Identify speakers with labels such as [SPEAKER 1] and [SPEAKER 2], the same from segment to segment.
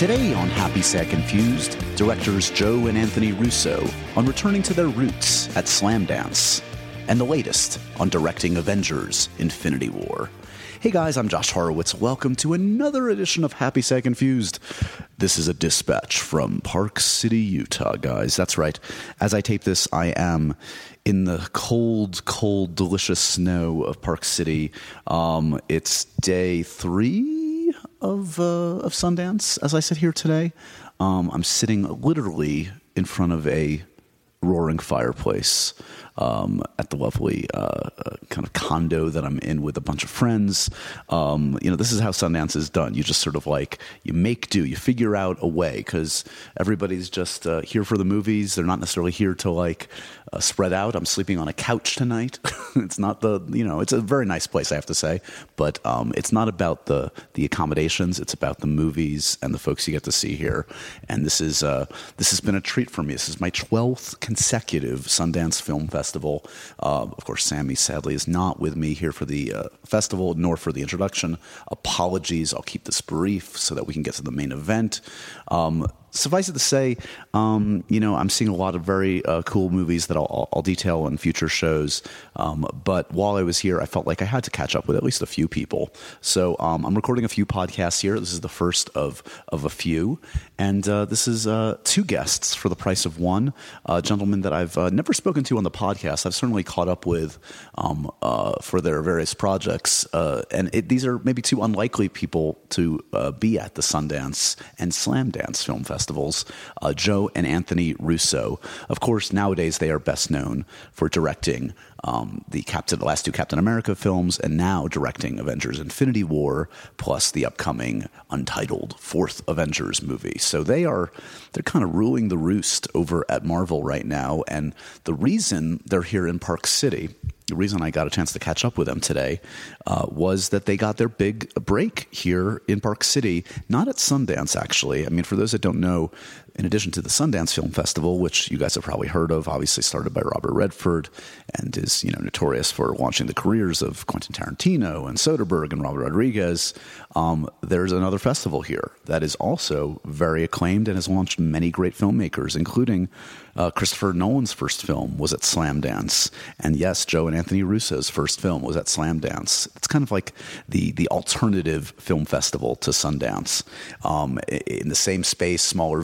[SPEAKER 1] Today on Happy Sad Confused, directors Joe and Anthony Russo on returning to their roots at Slam Dance, and the latest on directing Avengers Infinity War. Hey guys, I'm Josh Horowitz. Welcome to another edition of Happy Sad Confused. This is a dispatch from Park City, Utah, guys. That's right. As I tape this, I am in the cold, cold, delicious snow of Park City. Um, it's day three of uh, of Sundance as I sit here today. Um, I'm sitting literally in front of a roaring fireplace um, at the lovely uh, uh, kind of condo that I'm in with a bunch of friends. Um, you know, this is how Sundance is done. You just sort of like you make do, you figure out a way because everybody's just uh, here for the movies. They're not necessarily here to like uh, spread out. I'm sleeping on a couch tonight. it's not the you know, it's a very nice place, I have to say, but um, it's not about the the accommodations. It's about the movies and the folks you get to see here. And this is uh, this has been a treat for me. This is my twelfth consecutive Sundance Film Festival festival. Uh, of course, Sammy sadly is not with me here for the uh, festival nor for the introduction. Apologies. I'll keep this brief so that we can get to the main event. Um, suffice it to say, um, you know, I'm seeing a lot of very uh, cool movies that I'll, I'll, detail in future shows. Um, but while I was here, I felt like I had to catch up with at least a few people. So um, I'm recording a few podcasts here. This is the first of of a few, and uh, this is uh, two guests for the price of one. A gentleman that I've uh, never spoken to on the podcast. I've certainly caught up with um, uh, for their various projects, uh, and it, these are maybe two unlikely people to be at the Sundance and Slam Dance Film Festival festivals, uh, Joe and Anthony Russo. Of course, nowadays they are best known for directing um, the Captain, the last two Captain America films, and now directing Avengers: Infinity War, plus the upcoming untitled fourth Avengers movie. So they are they're kind of ruling the roost over at Marvel right now, and the reason they're here in Park City the reason I got a chance to catch up with them today uh, was that they got their big break here in Park City, not at Sundance, actually. I mean, for those that don't know, in addition to the Sundance Film Festival, which you guys have probably heard of, obviously started by Robert Redford and is you know notorious for launching the careers of Quentin Tarantino and Soderbergh and Robert Rodriguez. Um, there's another festival here that is also very acclaimed and has launched many great filmmakers, including uh, Christopher Nolan's first film was at Slamdance, and yes, Joe and Anthony Russo's first film was at Slamdance. It's kind of like the the alternative film festival to Sundance. Um, in the same space, smaller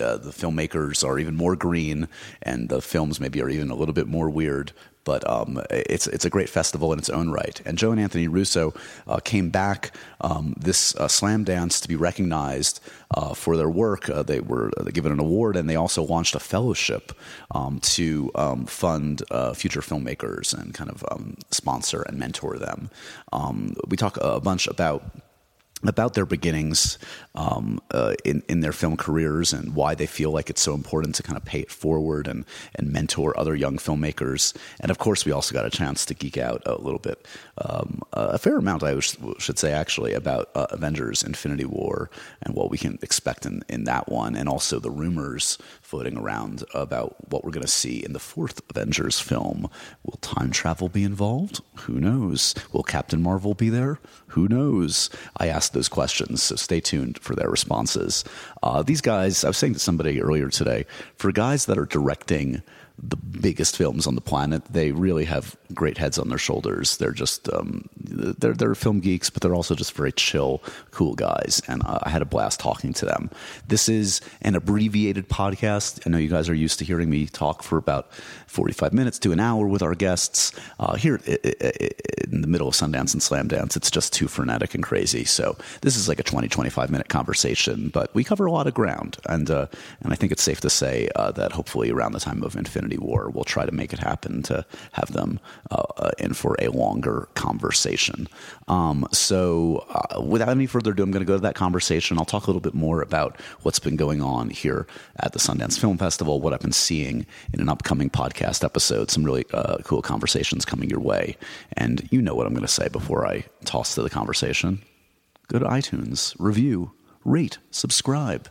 [SPEAKER 1] uh, the filmmakers are even more green, and the films maybe are even a little bit more weird but um, it's it's a great festival in its own right. And Joe and Anthony Russo uh, came back um, this uh, Slamdance to be recognized uh, for their work. Uh, they were uh, given an award, and they also launched a fellowship um, to um, fund future filmmakers and kind of um, sponsor and mentor them. Um, we talk a bunch about about their beginnings um, uh, in in their film careers and why they feel like it's so important to kind of pay it forward and and mentor other young filmmakers. And of course, we also got a chance to geek out a little bit, um, a fair amount, I should say, actually, about uh, Avengers: Infinity War and what we can expect in in that one, and also the rumors floating around about what we're going to see in the fourth Avengers film. Will time travel be involved? Who knows? Will Captain Marvel be there? Who knows? I asked those questions, so stay tuned for their responses. Uh, these guys, I was saying to somebody earlier today, for guys that are directing the biggest films on the planet. They really have great heads on their shoulders. They're just um, they're they're film geeks, but they're also just very chill, cool guys. And I had a blast talking to them. This is an abbreviated podcast. I know you guys are used to hearing me talk for about forty five minutes to an hour with our guests. Uh, here in the middle of Sundance and Slam Dance, it's just too frenetic and crazy. So this is like a 20, 25 minute conversation, but we cover a lot of ground, and uh, and I think it's safe to say uh, that hopefully around the time of Infinity Infinity War. We'll try to make it happen to have them uh, uh in for a longer conversation. Um, so, uh, without any further ado, I'm going to go to that conversation. I'll talk a little bit more about what's been going on here at the Sundance Film Festival, what I've been seeing in an upcoming podcast episode, some really uh, cool conversations coming your way. And you know what I'm going to say before I toss to the conversation. Go to iTunes, review, rate, subscribe.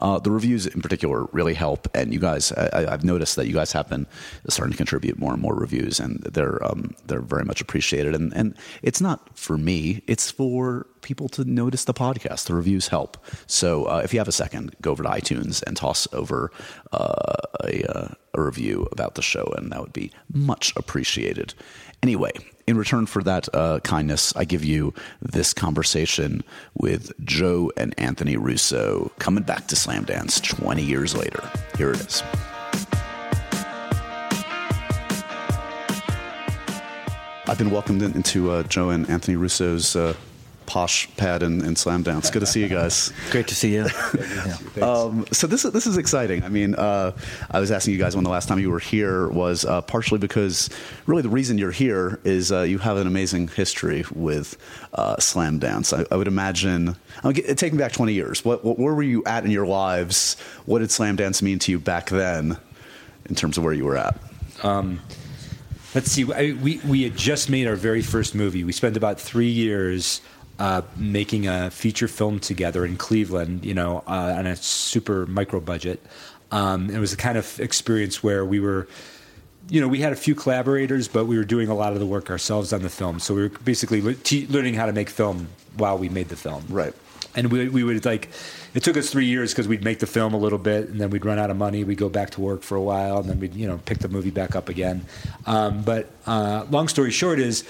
[SPEAKER 1] Uh, the reviews in particular really help, and you guys, I, have noticed that you guys have been starting to contribute more and more reviews, and they're um, they're very much appreciated. And and it's not for me; it's for people to notice the podcast. The reviews help. So uh, if you have a second, go over to iTunes and toss over uh, a, uh, a review about the show, and that would be much appreciated. Anyway, in return for that uh, kindness, I give you this conversation with Joe and Anthony Russo coming back to Slam Dance 20 years later. Here it is. I've been welcomed into uh, Joe and Anthony Russo's uh, posh pad and, and Slamdance. Good to see you guys.
[SPEAKER 2] Great to see you.
[SPEAKER 1] um, so this is this is exciting. I mean, uh, I was asking you guys when the last time you were here was uh, partially because really the reason you're here is uh, you have an amazing history with uh, Slamdance. I, I, would imagine. I'll get, take me back 20 years. What, what, where were you at in your lives? What did slam dance mean to you back then, in terms of where you were at? Um,
[SPEAKER 3] let's see. I, we we had just made our very first movie. We spent about three years uh, making a feature film together in Cleveland. You know, uh, on a super micro budget. Um, it was the kind of experience where we were. You know, we had a few collaborators, but we were doing a lot of the work ourselves on the film. So we were basically le- te- learning how to make film while we made the film.
[SPEAKER 1] Right.
[SPEAKER 3] And we, we would like it took us three years because we'd make the film a little bit and then we'd run out of money. We'd go back to work for a while and then we'd, you know, pick the movie back up again. Um, but uh, long story short is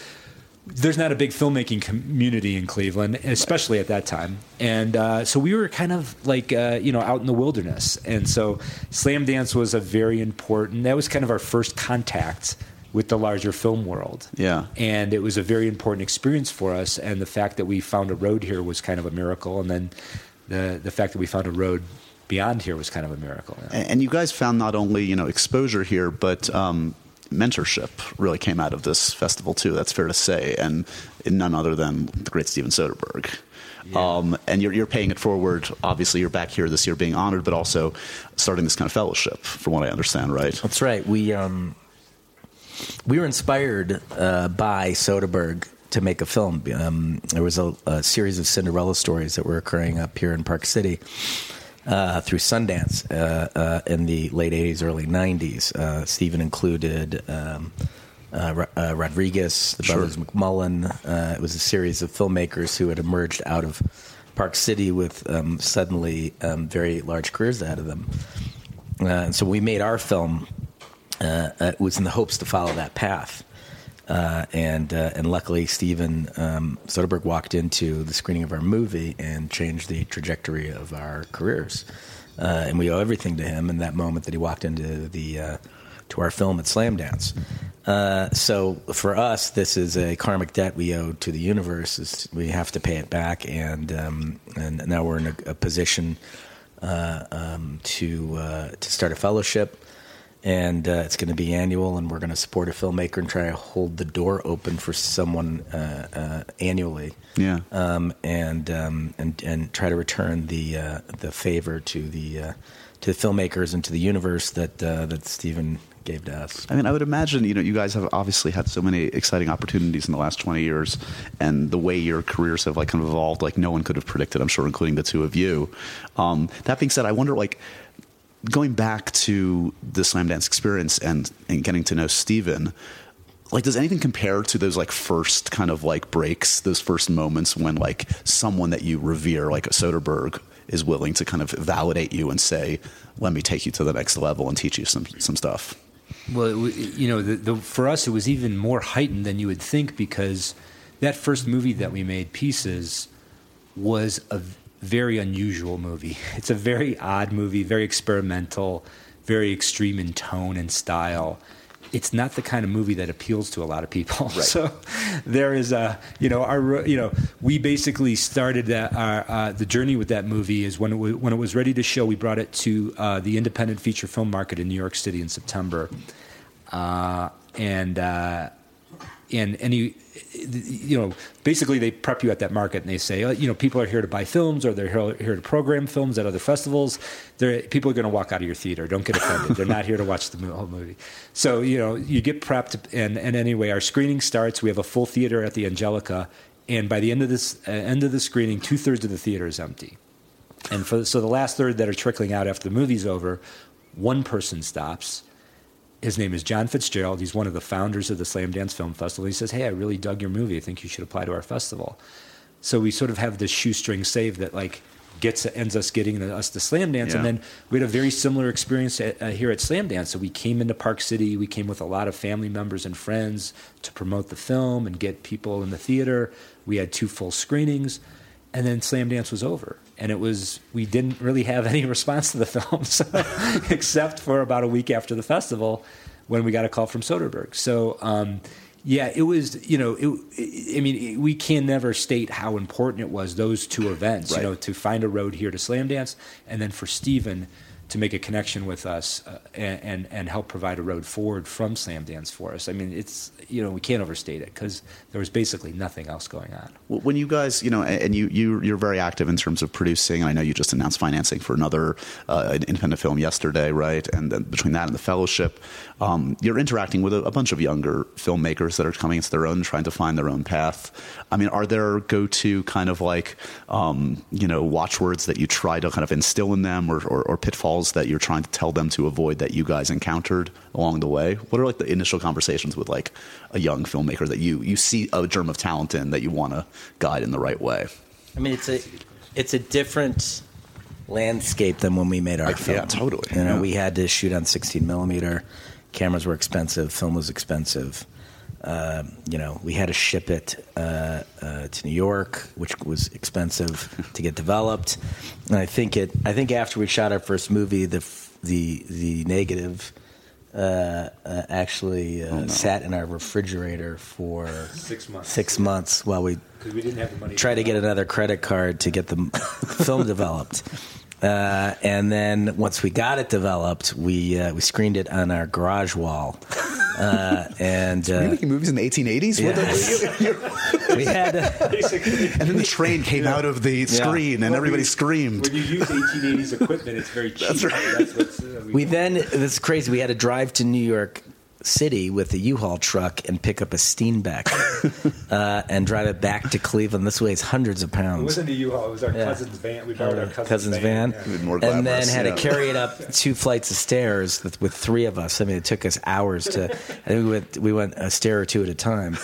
[SPEAKER 3] there's not a big filmmaking community in Cleveland, especially at that time. And uh, so we were kind of like, uh, you know, out in the wilderness. And so Slam Dance was a very important, that was kind of our first contact with the larger film world.
[SPEAKER 1] Yeah.
[SPEAKER 3] And it was a very important experience for us. And the fact that we found a road here was kind of a miracle. And then the the fact that we found a road beyond here was kind of a miracle.
[SPEAKER 1] And you guys found not only you know exposure here, but um, mentorship really came out of this festival too. That's fair to say, and none other than the great Steven Soderbergh. Yeah. Um, and you're, you're paying it forward. Obviously, you're back here this year being honored, but also starting this kind of fellowship, from what I understand, right?
[SPEAKER 2] That's right. We um, we were inspired uh, by Soderbergh to make a film. Um, there was a, a, series of Cinderella stories that were occurring up here in Park City uh, through Sundance uh, uh, in the late 80s, early 90s. Uh, Steven included um, uh, uh, Rodriguez, the brothers sure. McMullen. it was a series of filmmakers who had emerged out of Park City with um, suddenly um, very large careers ahead of them. and so we made our film. it was in the hopes to follow that path. Uh, and uh, and luckily, Steven um, Soderbergh walked into the screening of our movie and changed the trajectory of our careers. Uh, and we owe everything to him in that moment that he walked into the uh, to our film at Slamdance. Uh, so for us, this is a karmic debt we owe to the universe. Is we have to pay it back, and um, and now we're in a, a position uh, um, to to start a fellowship and uh, it's going to be annual, and we're going to support a filmmaker and try to hold the door open for someone uh, uh, annually.
[SPEAKER 1] Yeah,
[SPEAKER 2] um, and um, and and try to return the uh, the favor to the uh, to the filmmakers and to the universe that uh, that Steven gave to us.
[SPEAKER 1] I mean, I would imagine you know you guys have obviously had so many exciting opportunities in the last twenty years, and the way your careers have like kind of evolved, like no one could have predicted. I'm sure, including the two of you. Um, that being said, I wonder like going back to the slam dance experience and, and getting to know Steven, like does anything compare to those like first kind of like breaks, those first moments when like someone that you revere, like a Soderbergh, is willing to kind of validate you and say, "Let me take you to the next level and teach you some some stuff."
[SPEAKER 3] Well, you know, the, the, for us, it was even more heightened than you would think because that first movie that we made, Pieces, was a very unusual movie. It's a very odd movie, very experimental, very extreme in tone and style. It's not the kind of movie that appeals to a lot of people.
[SPEAKER 1] Right.
[SPEAKER 3] So there is a, you know, our, you know, we basically started that, our, uh, the journey with that movie is when it was, when it was ready to show, we brought it to uh, the independent feature film market in New York City in September. Uh, and, and any you know basically they prep you at that market and they say oh, you know people are here to buy films or they're here to program films at other festivals. They're, people are going to walk out of your theater don't get offended. They're not here to watch the whole movie. So you know you get prepped and, and anyway our screening starts. We have a full theater at the angelica and by the end of this uh, end of the screening two-thirds of the theater is empty. And for, so the last third that are trickling out after the movie's over one person stops his name is Jon Fitzgerald. He's one of the founders of the Slam Dance Film Festival. He says, Hey, I really dug your movie. I think you should apply to our festival. So we sort of have this shoestring save that like gets ends us getting us to Slam Dance,
[SPEAKER 1] Yeah.
[SPEAKER 3] and then we had a very similar experience at, uh, here at Slam Dance. So we came into Park City. We came with a lot of family members and friends to promote the film and get people in the theater. We had two full screenings, and then Slam Dance was over. And it was we didn't really have any response to the film, so, except for about a week after the festival when we got a call from Soderbergh. So. Um, yeah, it was. You know, it, I mean, we can never state how important it was those two events.
[SPEAKER 1] Right.
[SPEAKER 3] You know, to find a road here to Slam Dance, and then for Steven to make a connection with us uh, and, and help provide a road forward from Slam Dance for us. I mean, it's you know we can't overstate it because there was basically nothing else going on.
[SPEAKER 1] When you guys, you know, and you, you you're very active in terms of producing. I know you just announced financing for another uh, independent film yesterday, right? And then between that and the fellowship, um, you're interacting with a, a bunch of younger filmmakers that are coming into their own, trying to find their own path. I mean, are there go-to kind of like um, you know watchwords that you try to kind of instill in them, or, or, or pitfalls that you're trying to tell them to avoid that you guys encountered along the way? What are like the initial conversations with like a young filmmaker that you you see a germ of talent in that you want to guide in the right way?
[SPEAKER 2] I mean, it's a it's a different landscape than when we made our film.
[SPEAKER 1] yeah, totally.
[SPEAKER 2] You know,
[SPEAKER 1] Yeah.
[SPEAKER 2] we had to shoot on 16 millimeter. Cameras were expensive. Film was expensive. Uh, you know, we had to ship it uh, uh, to New York, which was expensive to get developed. And I think it. I think after we shot our first movie, the the the negative uh, uh, actually uh, sat in our refrigerator for
[SPEAKER 3] Six months.
[SPEAKER 2] Six months while we
[SPEAKER 3] Because we didn't have the money.
[SPEAKER 2] try to get another credit card to get the film developed. Uh, and then once we got it developed, we uh, we screened it on our garage wall, uh, and
[SPEAKER 1] Were you
[SPEAKER 2] uh,
[SPEAKER 1] making movies in the 1880s? What the-
[SPEAKER 2] we had
[SPEAKER 3] Basically.
[SPEAKER 1] and then the train came out of the screen, and
[SPEAKER 3] Well,
[SPEAKER 1] everybody
[SPEAKER 3] we-
[SPEAKER 1] screamed.
[SPEAKER 3] When you use 1880s equipment, it's very cheap.
[SPEAKER 1] That's right.
[SPEAKER 3] That's what's, uh,
[SPEAKER 2] we then this is crazy. We had to drive to New York City with a U-Haul truck and pick up a Steenbeck uh, and drive it back to Cleveland. This weighs hundreds of
[SPEAKER 3] It
[SPEAKER 2] pounds.
[SPEAKER 3] wasn't a U-Haul. It was our
[SPEAKER 2] Yeah.
[SPEAKER 3] cousin's van. We borrowed our
[SPEAKER 2] Uh,
[SPEAKER 3] cousin's,
[SPEAKER 2] cousin's van,
[SPEAKER 3] Yeah.
[SPEAKER 1] More
[SPEAKER 2] and then had
[SPEAKER 1] yeah.
[SPEAKER 2] to carry it up two flights of stairs with, with three of us. I mean, it took us hours to. I think we went we went a stair or two at a time.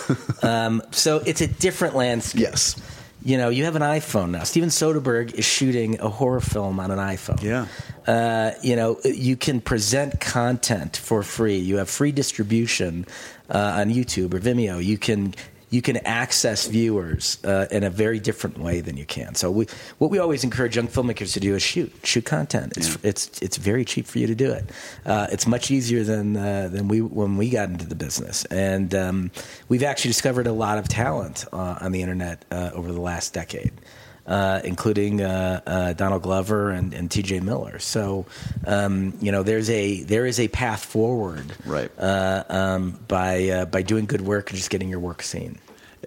[SPEAKER 2] Um, so it's a different landscape.
[SPEAKER 1] Yes.
[SPEAKER 2] You know, you have an iPhone now. Steven Soderbergh is shooting a horror film on an iPhone.
[SPEAKER 1] Yeah.
[SPEAKER 2] Uh, you know, you can present content for free. You have free distribution uh, on YouTube or Vimeo. You can you can access viewers uh, in a very different way than you can. So, we, what we always encourage young filmmakers to do is shoot shoot content. It's
[SPEAKER 1] Yeah.
[SPEAKER 2] it's it's very cheap for you to do it. Uh, it's much easier than uh, than we when we got into the business, and um, we've actually discovered a lot of talent uh, on the internet uh, over the last decade. Uh, including uh, uh, Donald Glover and, and T.J. Miller. So, um, you know, there's a there is a path forward,
[SPEAKER 1] Right.
[SPEAKER 2] Uh, um, by uh, by doing good work and just getting your work seen.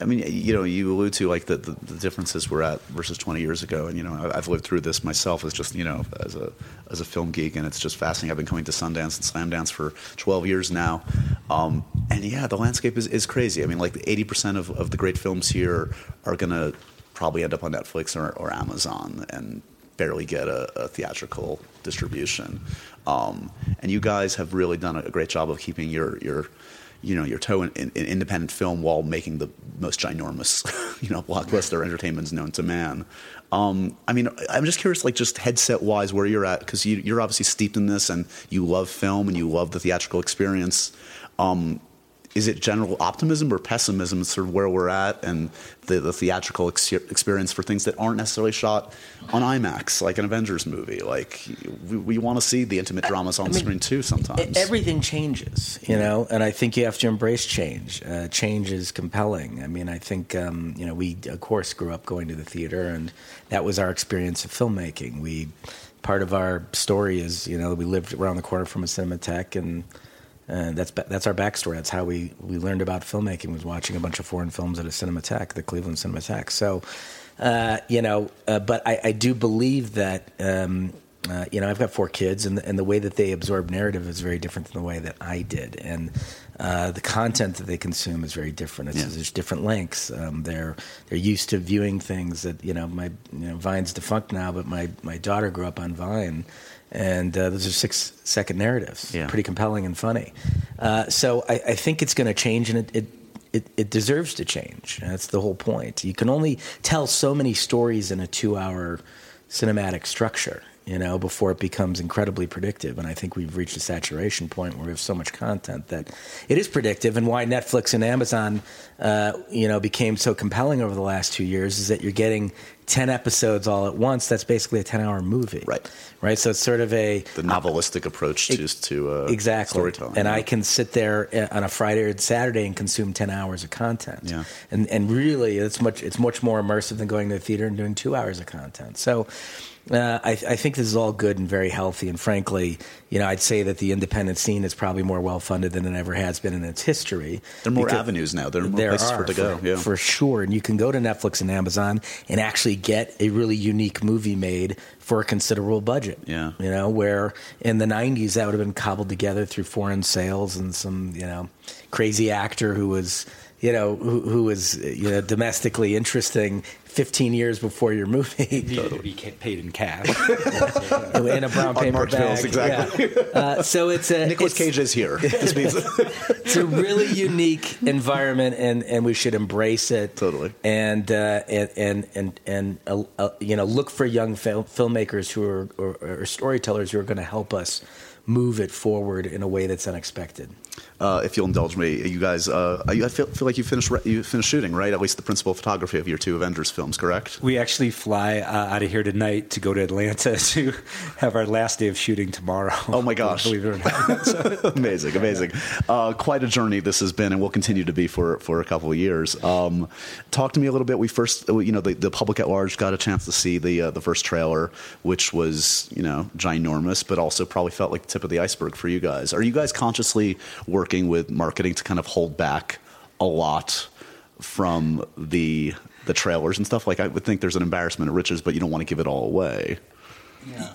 [SPEAKER 1] I mean, you know, you allude to like the, the, the differences we're at versus 20 years ago, and you know, I've lived through this myself as just you know as a as a film geek, and it's just fascinating. I've been coming to Sundance and Slam Dance for 12 years now, um, and yeah, the landscape is, is crazy. I mean, like 80 percent of, of the great films here are gonna probably end up on Netflix or, or Amazon, and barely get a, a theatrical distribution. Um, and you guys have really done a great job of keeping your your you know your toe in, in, in independent film while making the most ginormous you know blockbuster entertainments known to man. Um, I mean, I'm just curious, like just headset wise, where you're at because you, you're obviously steeped in this and you love film and you love the theatrical experience. Um, is it general optimism or pessimism, sort of where we're at, and the, the theatrical ex- experience for things that aren't necessarily shot on IMAX, like an Avengers movie? Like we, we want to see the intimate dramas on
[SPEAKER 2] I mean,
[SPEAKER 1] screen too. Sometimes
[SPEAKER 2] Everything changes, you know, and I think you have to embrace change. Uh, change is compelling. I mean, I think um, you know we of course grew up going to the theater, and that was our experience of filmmaking. We part of our story is you know we lived around the corner from a cinematheque, and uh, that's that's our backstory. That's how we we learned about filmmaking was watching a bunch of foreign films at a cinematheque, the Cleveland Cinematheque. So. Uh, you know, uh, but I, I do believe that um, uh, you know, I've got four kids, and the, and the way that they absorb narrative is very different than the way that I did, and uh, the content that they consume is very different. It's,
[SPEAKER 1] Yeah.
[SPEAKER 2] There's different lengths. Um, they're they're used to viewing things that you know, my you know, Vine's defunct now, but my my daughter grew up on Vine. And uh, those are six second narratives,
[SPEAKER 1] Yeah.
[SPEAKER 2] pretty compelling and funny. Uh, so I, I think it's going to change, and it, it it, it deserves to change. That's the whole point. You can only tell so many stories in a two-hour cinematic structure, you know, before it becomes incredibly predictive. And I think we've reached a saturation point where we have so much content that it is predictive. And why Netflix and Amazon, uh, you know, became so compelling over the last two years is that you're getting 10 episodes all at once. That's basically a 10 hour movie.
[SPEAKER 1] Right.
[SPEAKER 2] Right. So it's sort of a
[SPEAKER 1] the novelistic approach to, to uh,
[SPEAKER 2] exactly
[SPEAKER 1] storytelling.
[SPEAKER 2] and
[SPEAKER 1] yeah.
[SPEAKER 2] I can sit there uh, on a Friday or Saturday and consume ten hours of content.
[SPEAKER 1] Yeah.
[SPEAKER 2] and and really, it's much it's much more immersive than going to the theater and doing two hours of content. So. Uh, I, I think this is all good and very healthy, and frankly, you know, I'd say that the independent scene is probably more well funded than it ever has been in its history.
[SPEAKER 1] There are more avenues now. There are more
[SPEAKER 2] there
[SPEAKER 1] places
[SPEAKER 2] are,
[SPEAKER 1] for to go.
[SPEAKER 2] for,
[SPEAKER 1] Yeah.
[SPEAKER 2] for sure. And you can go to Netflix and Amazon and actually get a really unique movie made for a considerable budget.
[SPEAKER 1] Yeah.
[SPEAKER 2] You know, where in the 90s that would have been cobbled together through foreign sales and some, you know, crazy actor who was, you know, who, who was, you know, domestically interesting 15 years before your movie.
[SPEAKER 3] Needed to be paid in cash.
[SPEAKER 2] in a brown paper
[SPEAKER 1] Unmarked
[SPEAKER 2] bag.
[SPEAKER 1] bills, exactly.
[SPEAKER 2] Yeah. Uh, so it's a
[SPEAKER 1] Nicholas
[SPEAKER 2] it's-
[SPEAKER 1] Cage is here. This means
[SPEAKER 2] it's a really unique environment, and, and we should embrace it.
[SPEAKER 1] Totally.
[SPEAKER 2] And uh, and and and, and uh, uh, you know, look for young fil- filmmakers who are or, or storytellers who are going to help us move it forward in a way that's unexpected.
[SPEAKER 1] Uh, if you'll indulge me, you guys, uh, I feel, feel like you finished re- you finished shooting, right? At least the principal photography of your two Avengers films, correct?
[SPEAKER 3] we actually fly uh, out of here tonight to go to Atlanta to have our last day of shooting tomorrow.
[SPEAKER 1] Oh my gosh.
[SPEAKER 3] Believe it or not.
[SPEAKER 1] amazing, amazing. Uh, quite a journey this has been, and will continue to be for for a couple of years. Um, talk to me a little bit. We first, you know, the, the public at large got a chance to see the uh, the first trailer, which was you know ginormous, but also probably felt like the tip of the iceberg for you guys. Are you guys consciously working with marketing to kind of hold back a lot from the the trailers and stuff? Like I would think there's an embarrassment of riches, but you don't want to give it all away.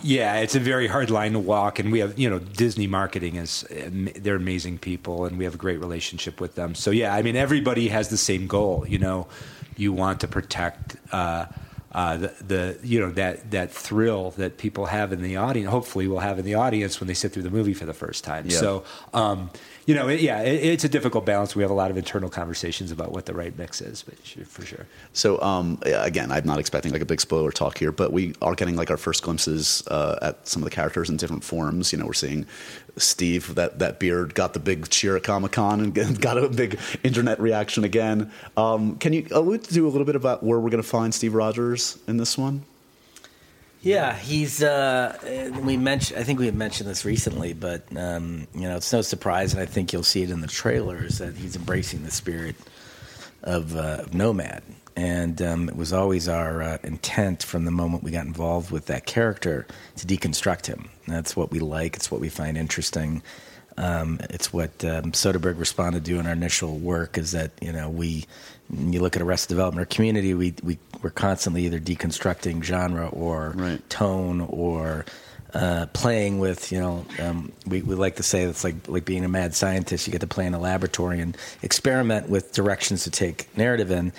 [SPEAKER 3] Yeah, it's a very hard line to walk, and we have you know Disney marketing is they're amazing people, and we have a great relationship with them. So yeah, I mean everybody has the same goal. You know, you want to protect. Uh, uh, the, the you know that that thrill that people have in the audience, hopefully, will have in the audience when they sit through the movie for the first time.
[SPEAKER 1] Yeah.
[SPEAKER 3] So, um, you know, it, yeah, it, it's a difficult balance. We have a lot of internal conversations about what the right mix is, but for sure.
[SPEAKER 1] So um, again, I'm not expecting like a big spoiler talk here, but we are getting like our first glimpses uh, at some of the characters in different forms. You know, we're seeing Steve that that beard got the big cheer at Comic Con and got a big internet reaction again. Um, can you allude to a little bit about where we're going to find Steve Rogers in this one?
[SPEAKER 2] Yeah, he's. Uh, we mentioned. I think we had mentioned this recently, but um, you know, it's no surprise, and I think you'll see it in the trailers that he's embracing the spirit of, uh, of Nomad. And um, it was always our uh, intent from the moment we got involved with that character to deconstruct him. That's what we like. It's what we find interesting. Um, it's what um, Soderbergh responded to in our initial work is that you know we you look at Arrested Development or Community, we we we're constantly either deconstructing genre or
[SPEAKER 1] Right.
[SPEAKER 2] tone or uh, playing with you know um, we, we like to say it's like like being a mad scientist. You get to play in a laboratory and experiment with directions to take narrative in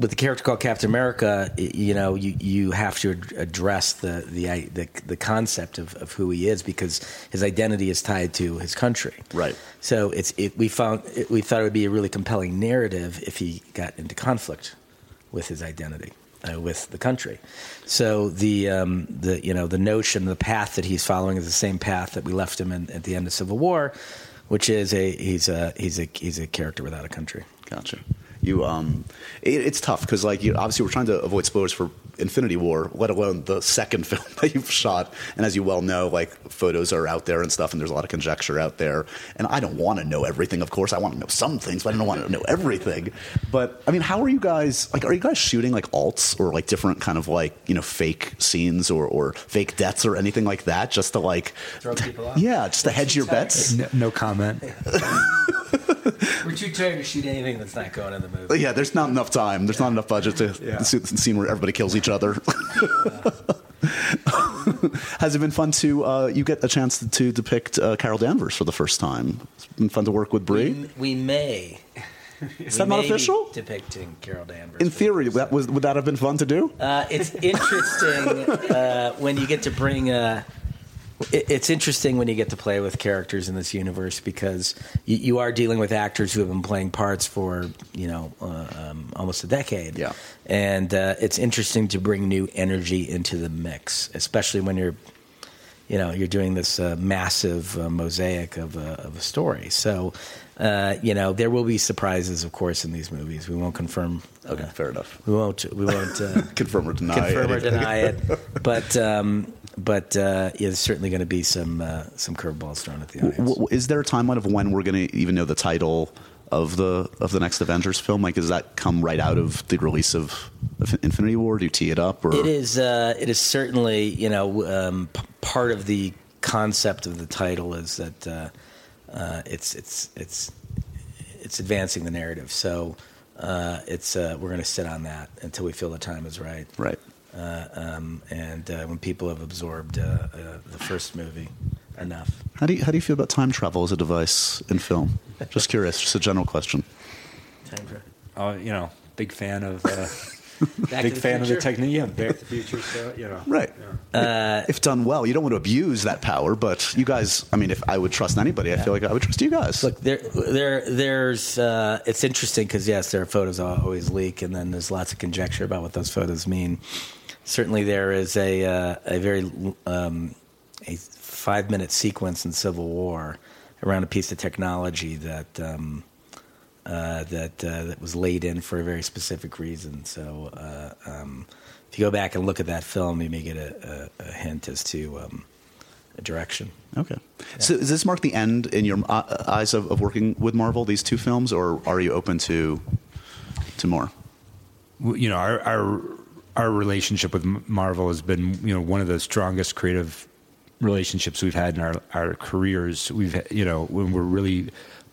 [SPEAKER 2] with the character called Captain America, you know, you, you have to address the the the, the concept of, of who he is because his identity is tied to his country.
[SPEAKER 1] Right.
[SPEAKER 2] So it's it, we found it, we thought it would be a really compelling narrative if he got into conflict with his identity. Uh, with the country, so the um, the you know the notion, the path that he's following is the same path that we left him in at the end of Civil War, which is a he's a he's a he's a character without a country.
[SPEAKER 1] Gotcha. You um, it, it's tough because like you obviously we're trying to avoid spoilers for Infinity War, let alone the second film that you've shot. And as you well know, like photos are out there and stuff, and there's a lot of conjecture out there. And I don't want to know everything, of course. I want to know some things, but I don't want to know everything. But I mean, how are you guys? Like, are you guys shooting like alts or like different kind of like you know fake scenes or or fake deaths or anything like that, just to like
[SPEAKER 2] Throw people off?
[SPEAKER 1] Yeah, just to hedge your bets.
[SPEAKER 3] No, no comment.
[SPEAKER 2] We're too tired to shoot anything that's not going in the movie.
[SPEAKER 1] Yeah, there's not enough time. There's not enough budget to
[SPEAKER 3] Yeah.
[SPEAKER 1] shoot the scene where everybody kills each other. Has it been fun to uh, you get a chance to, to depict uh, Carol Danvers for the first time? It's been fun to work with Brie.
[SPEAKER 2] We, we may.
[SPEAKER 1] Is that not official?
[SPEAKER 2] Depicting Carol Danvers.
[SPEAKER 1] In theory, that was would that have been fun to do?
[SPEAKER 2] Uh, it's interesting uh, when you get to bring a, it's interesting when you get to play with characters in this universe because you, you are dealing with actors who have been playing parts for you know uh, um, almost a decade.
[SPEAKER 1] Yeah.
[SPEAKER 2] and uh, it's interesting to bring new energy into the mix, especially when you're you know you're doing this uh, massive uh, mosaic of a, of a story. So. Uh, you know there will be surprises, of course, in these movies. We won't confirm.
[SPEAKER 1] Okay,
[SPEAKER 2] uh,
[SPEAKER 1] fair enough.
[SPEAKER 2] We won't. We won't uh,
[SPEAKER 1] Confirm or deny.
[SPEAKER 2] confirm or deny it. But um, but uh, yeah, there's certainly going to be some uh, some curveballs thrown at the audience.
[SPEAKER 1] W- w- is there a timeline of when we're going to even know the title of the of the next Avengers film? Like, does that come right out of the release of, of Infinity War? Do you tee it up? Or
[SPEAKER 2] It is. Uh, it is certainly. You know, um, p- part of the concept of the title is that uh, it's it's it's it's advancing the narrative. So uh, it's uh, we're going to sit on that until we feel the time is right.
[SPEAKER 1] right?
[SPEAKER 2] Uh, um, and uh, when people have absorbed uh, uh, the first movie enough.
[SPEAKER 1] How do you how do you feel about time travel as a device in film? Just curious, just a general question. Time travel.
[SPEAKER 3] Oh, you know, big fan of.
[SPEAKER 2] Back
[SPEAKER 3] big
[SPEAKER 2] to the
[SPEAKER 3] fan of the
[SPEAKER 2] Future?
[SPEAKER 3] technique. Yeah, Back to the Future. So you know,
[SPEAKER 1] Right.
[SPEAKER 2] Uh,
[SPEAKER 1] if done well, you don't want to abuse that power, but you guys. I mean, if I would trust anybody, I feel like I would trust you guys.
[SPEAKER 2] Look, there, there, there's. Uh, it's interesting because yes, there are photos that always leak, and then there's lots of conjecture about what those photos mean. Certainly, there is a uh, a very um, a five minute sequence in Civil War around a piece of technology that um, uh, that uh, that was laid in for a very specific reason. So, uh, um, if you go back and look at that film, you may get a, a, a hint as to um, a direction.
[SPEAKER 1] Okay. So does this mark the end in your uh, eyes of, of working with Marvel? These two films, or are you open to to more?
[SPEAKER 3] you know our our our relationship with Marvel has been you know one of the strongest creative relationships we've had in our our careers. We've you know when we're really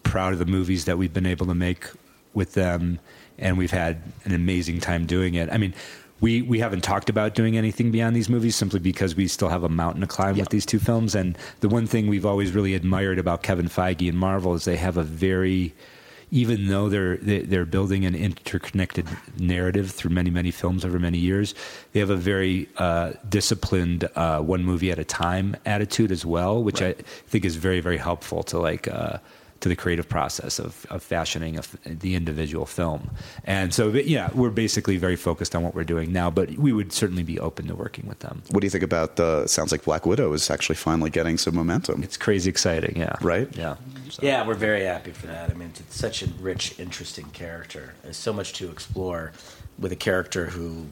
[SPEAKER 3] proud of the movies that we've been able to make with them, and we've had an amazing time doing it. I mean. We, we haven't talked about doing anything beyond these movies simply because we still have a mountain to climb
[SPEAKER 1] Yeah.
[SPEAKER 3] with these two films. And the one thing we've always really admired about Kevin Feige and Marvel is they have a very even though they're they- they're building an interconnected narrative through many many films over many years, they have a very uh, disciplined uh, one movie at a time attitude as well, which I think is very very helpful to like. Uh, to the creative process of, of fashioning a f the individual film, and so yeah, we're basically very focused on what we're doing now. But we would certainly be open to working with them.
[SPEAKER 1] What do you think about the? Sounds like Black Widow is actually finally getting some momentum.
[SPEAKER 3] It's crazy exciting, yeah.
[SPEAKER 1] Right?
[SPEAKER 3] Yeah.
[SPEAKER 2] Yeah, we're very happy for that. I mean, it's such a rich, interesting character. There's so much to explore with a character who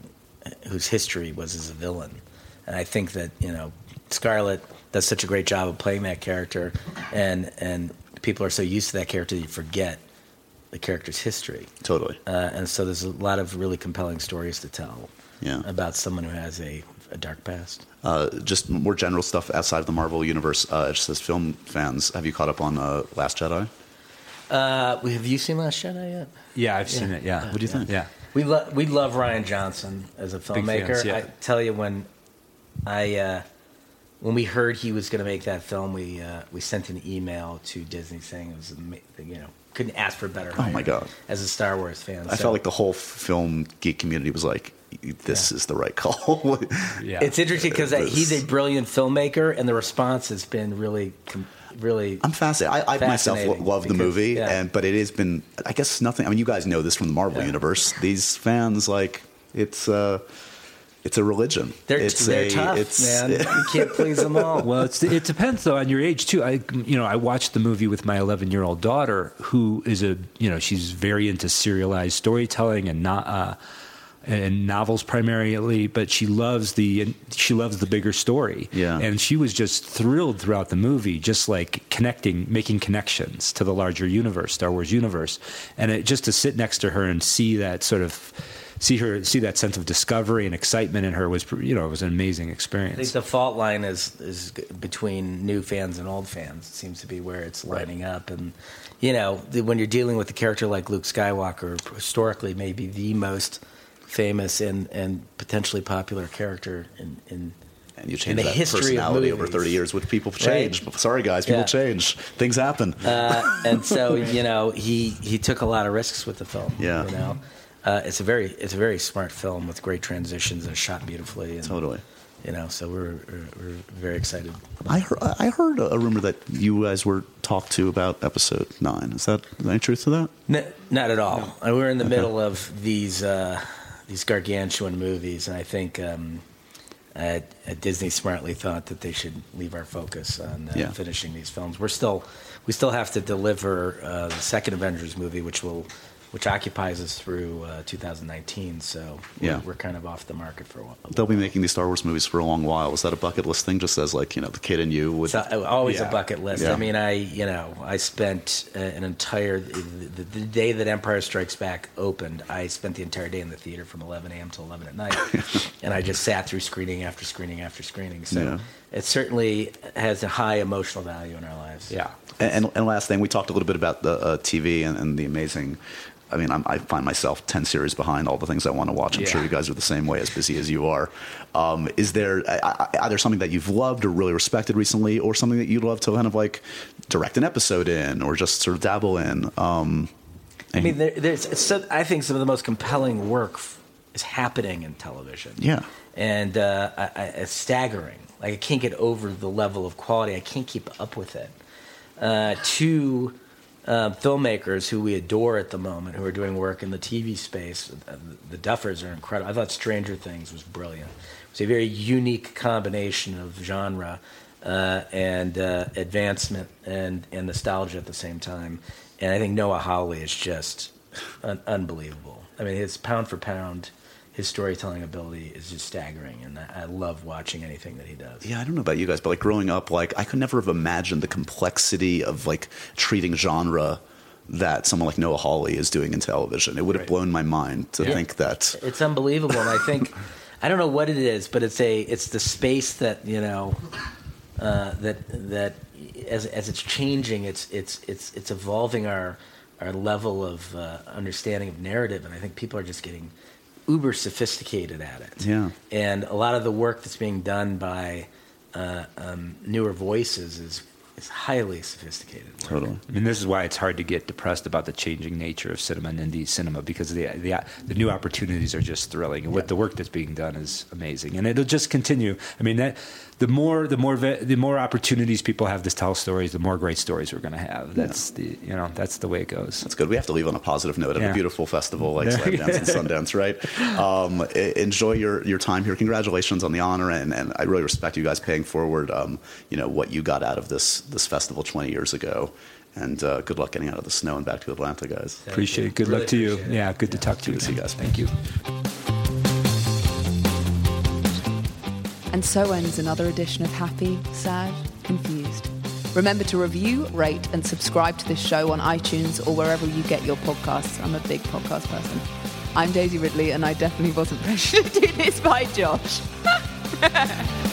[SPEAKER 2] whose history was as a villain, and I think that you know Scarlett does such a great job of playing that character, and and people are so used to that character that you forget the character's history.
[SPEAKER 1] Totally.
[SPEAKER 2] Uh, and so there's a lot of really compelling stories to tell
[SPEAKER 1] Yeah.
[SPEAKER 2] about someone who has a, a dark past.
[SPEAKER 1] Uh, just more general stuff outside of the Marvel universe. Uh, just as film fans, have you caught up on uh, Last Jedi?
[SPEAKER 2] Uh, have you seen Last Jedi yet?
[SPEAKER 3] Yeah, I've seen it. Yeah.
[SPEAKER 1] What do you think?
[SPEAKER 3] Yeah.
[SPEAKER 2] We lo- we love Rian Johnson as a filmmaker.
[SPEAKER 3] fans, yeah.
[SPEAKER 2] I tell you when I uh, when we heard he was going to make that film, we uh, we sent an email to Disney saying it was ama- you know couldn't ask for a better.
[SPEAKER 1] Oh, my
[SPEAKER 2] hire
[SPEAKER 1] God.
[SPEAKER 2] As a Star Wars fan,
[SPEAKER 1] I
[SPEAKER 2] So
[SPEAKER 1] felt like the whole film geek community was like, "This
[SPEAKER 2] Yeah.
[SPEAKER 1] is the right call."
[SPEAKER 3] Yeah.
[SPEAKER 2] it's interesting because he's a brilliant filmmaker, and the response has been really com- really.
[SPEAKER 1] I'm fascinated. I, I myself lo-
[SPEAKER 2] Fascinating,
[SPEAKER 1] love the movie,
[SPEAKER 2] yeah.
[SPEAKER 1] and but it has been. I guess nothing. I mean, you guys know this from the Marvel
[SPEAKER 2] Yeah.
[SPEAKER 1] universe. These fans, like, it's uh, it's a religion.
[SPEAKER 2] They're,
[SPEAKER 1] it's
[SPEAKER 2] they're
[SPEAKER 1] a,
[SPEAKER 2] tough,
[SPEAKER 1] it's,
[SPEAKER 2] man. you can't please them all.
[SPEAKER 3] Well, it's, it depends though on your age too. I, you know, I watched the movie with my 11 year old daughter, who is a, you know, she's very into serialized storytelling and not. Uh, and novels primarily, but she loves the she loves the bigger story.
[SPEAKER 1] Yeah.
[SPEAKER 3] and she was just thrilled throughout the movie, just like connecting, making connections to the larger universe, Star Wars universe, and it, just to sit next to her and see that sort of see her see that sense of discovery and excitement in her was you know it was an amazing experience.
[SPEAKER 2] I think the fault line is is between new fans and old fans. It seems to be where it's lining up, and you know the, when you're dealing with a character like Luke Skywalker, historically maybe the most famous and and potentially popular character in in
[SPEAKER 1] and you change
[SPEAKER 2] the
[SPEAKER 1] that
[SPEAKER 2] history of
[SPEAKER 1] personality over 30 years. With people change. Sorry, guys, people
[SPEAKER 2] Yeah.
[SPEAKER 1] change. Things happen.
[SPEAKER 2] uh, and so you know he he took a lot of risks with the film.
[SPEAKER 1] Yeah.
[SPEAKER 2] you know, uh, it's a very it's a very smart film with great transitions and shot beautifully. And,
[SPEAKER 1] totally.
[SPEAKER 2] You know, so we're we're, we're very excited.
[SPEAKER 1] I heard, I heard a rumor that you guys were talked to about episode nine. Is that any truth to that?
[SPEAKER 2] N- not at all. Uh, We're in the middle of these uh, these gargantuan movies, and I think um, uh, Disney smartly thought that they should leave our focus on uh,
[SPEAKER 1] Yeah.
[SPEAKER 2] finishing these films. We're still we still have to deliver uh, the second Avengers movie, which will which occupies us through uh, 2019. So we're,
[SPEAKER 1] Yeah.
[SPEAKER 2] we're kind of off the market for a while.
[SPEAKER 1] They'll be making these Star Wars movies for a long while. Was that a bucket list thing? Just as like you know, the kid in you would.
[SPEAKER 2] It's always
[SPEAKER 3] Yeah.
[SPEAKER 2] a bucket list.
[SPEAKER 1] Yeah.
[SPEAKER 2] I mean, I you know I spent uh, an entire the, the, the day that Empire Strikes Back opened. I spent the entire day in the theater from 11 a.m. till 11 at night, and I just sat through screening after screening after screening. So
[SPEAKER 1] Yeah.
[SPEAKER 2] It certainly has a high emotional value in our lives.
[SPEAKER 3] Yeah.
[SPEAKER 1] And, and last thing, we talked a little bit about the uh, TV and, and the amazing. I mean, I'm, I find myself ten series behind all the things I want to watch. I'm
[SPEAKER 3] Yeah.
[SPEAKER 1] sure you guys are the same way, as busy as you are. Um, is there I- I- either something that you've loved or really respected recently, or something that you'd love to kind of like direct an episode in, or just sort of dabble in? Um,
[SPEAKER 2] I mean, there, there's so, I think some of the most compelling work f- is happening in television.
[SPEAKER 1] Yeah.
[SPEAKER 2] and uh, I, I, it's staggering. Like I can't get over the level of quality. I can't keep up with it. Uh, two uh, filmmakers who we adore at the moment, who are doing work in the TV space, uh, the Duffers are incredible. I thought Stranger Things was brilliant. It was a very unique combination of genre uh, and uh, advancement and, and nostalgia at the same time. And I think Noah Hawley is just un- unbelievable. I mean, his pound for pound, his storytelling ability is just staggering, and I, love watching anything that he does.
[SPEAKER 1] Yeah, I don't know about you guys, but like growing up, like I could never have imagined the complexity of like treating genre that someone like Noah Hawley is doing in television. It would have
[SPEAKER 3] Right.
[SPEAKER 1] blown my mind to
[SPEAKER 2] Yeah.
[SPEAKER 1] think that.
[SPEAKER 2] It's unbelievable, and I think I don't know what it is, but it's a it's the space that you know uh, that that as as it's changing, it's it's it's it's evolving our our level of uh, understanding of narrative, and I think people are just getting uber sophisticated at it.
[SPEAKER 1] Yeah.
[SPEAKER 2] and a lot of the work that's being done by uh, um, newer voices is is highly sophisticated. Work.
[SPEAKER 1] Totally.
[SPEAKER 3] I mean, this is why it's hard to get depressed about the changing nature of cinema and indie cinema because the the, the new opportunities are just thrilling, and what the work that's being done is amazing, and it'll just continue. I mean, that the more the more ve- the more opportunities people have to tell stories, the more great stories we're going to have. That's the you know that's the way it goes.
[SPEAKER 1] That's good. We have to leave on a positive note at a beautiful festival like
[SPEAKER 3] Yeah.
[SPEAKER 1] Slamdance and Sundance, right? Um, enjoy your, your time here. Congratulations on the honor, and, and I really respect you guys paying forward. Um, you know what you got out of this this festival 20 years ago, and uh, good luck getting out of the snow and back to Atlanta, guys.
[SPEAKER 3] Appreciate it. Good
[SPEAKER 2] Really
[SPEAKER 3] luck to you.
[SPEAKER 2] it.
[SPEAKER 3] Yeah, good to talk to you.
[SPEAKER 1] Good to see you guys.
[SPEAKER 3] Thank you.
[SPEAKER 4] And so ends another edition of Happy, Sad, Confused. Remember to review, rate, and subscribe to this show on iTunes or wherever you get your podcasts. I'm a big podcast person. I'm Daisy Ridley, and I definitely wasn't pressured to do this by Josh.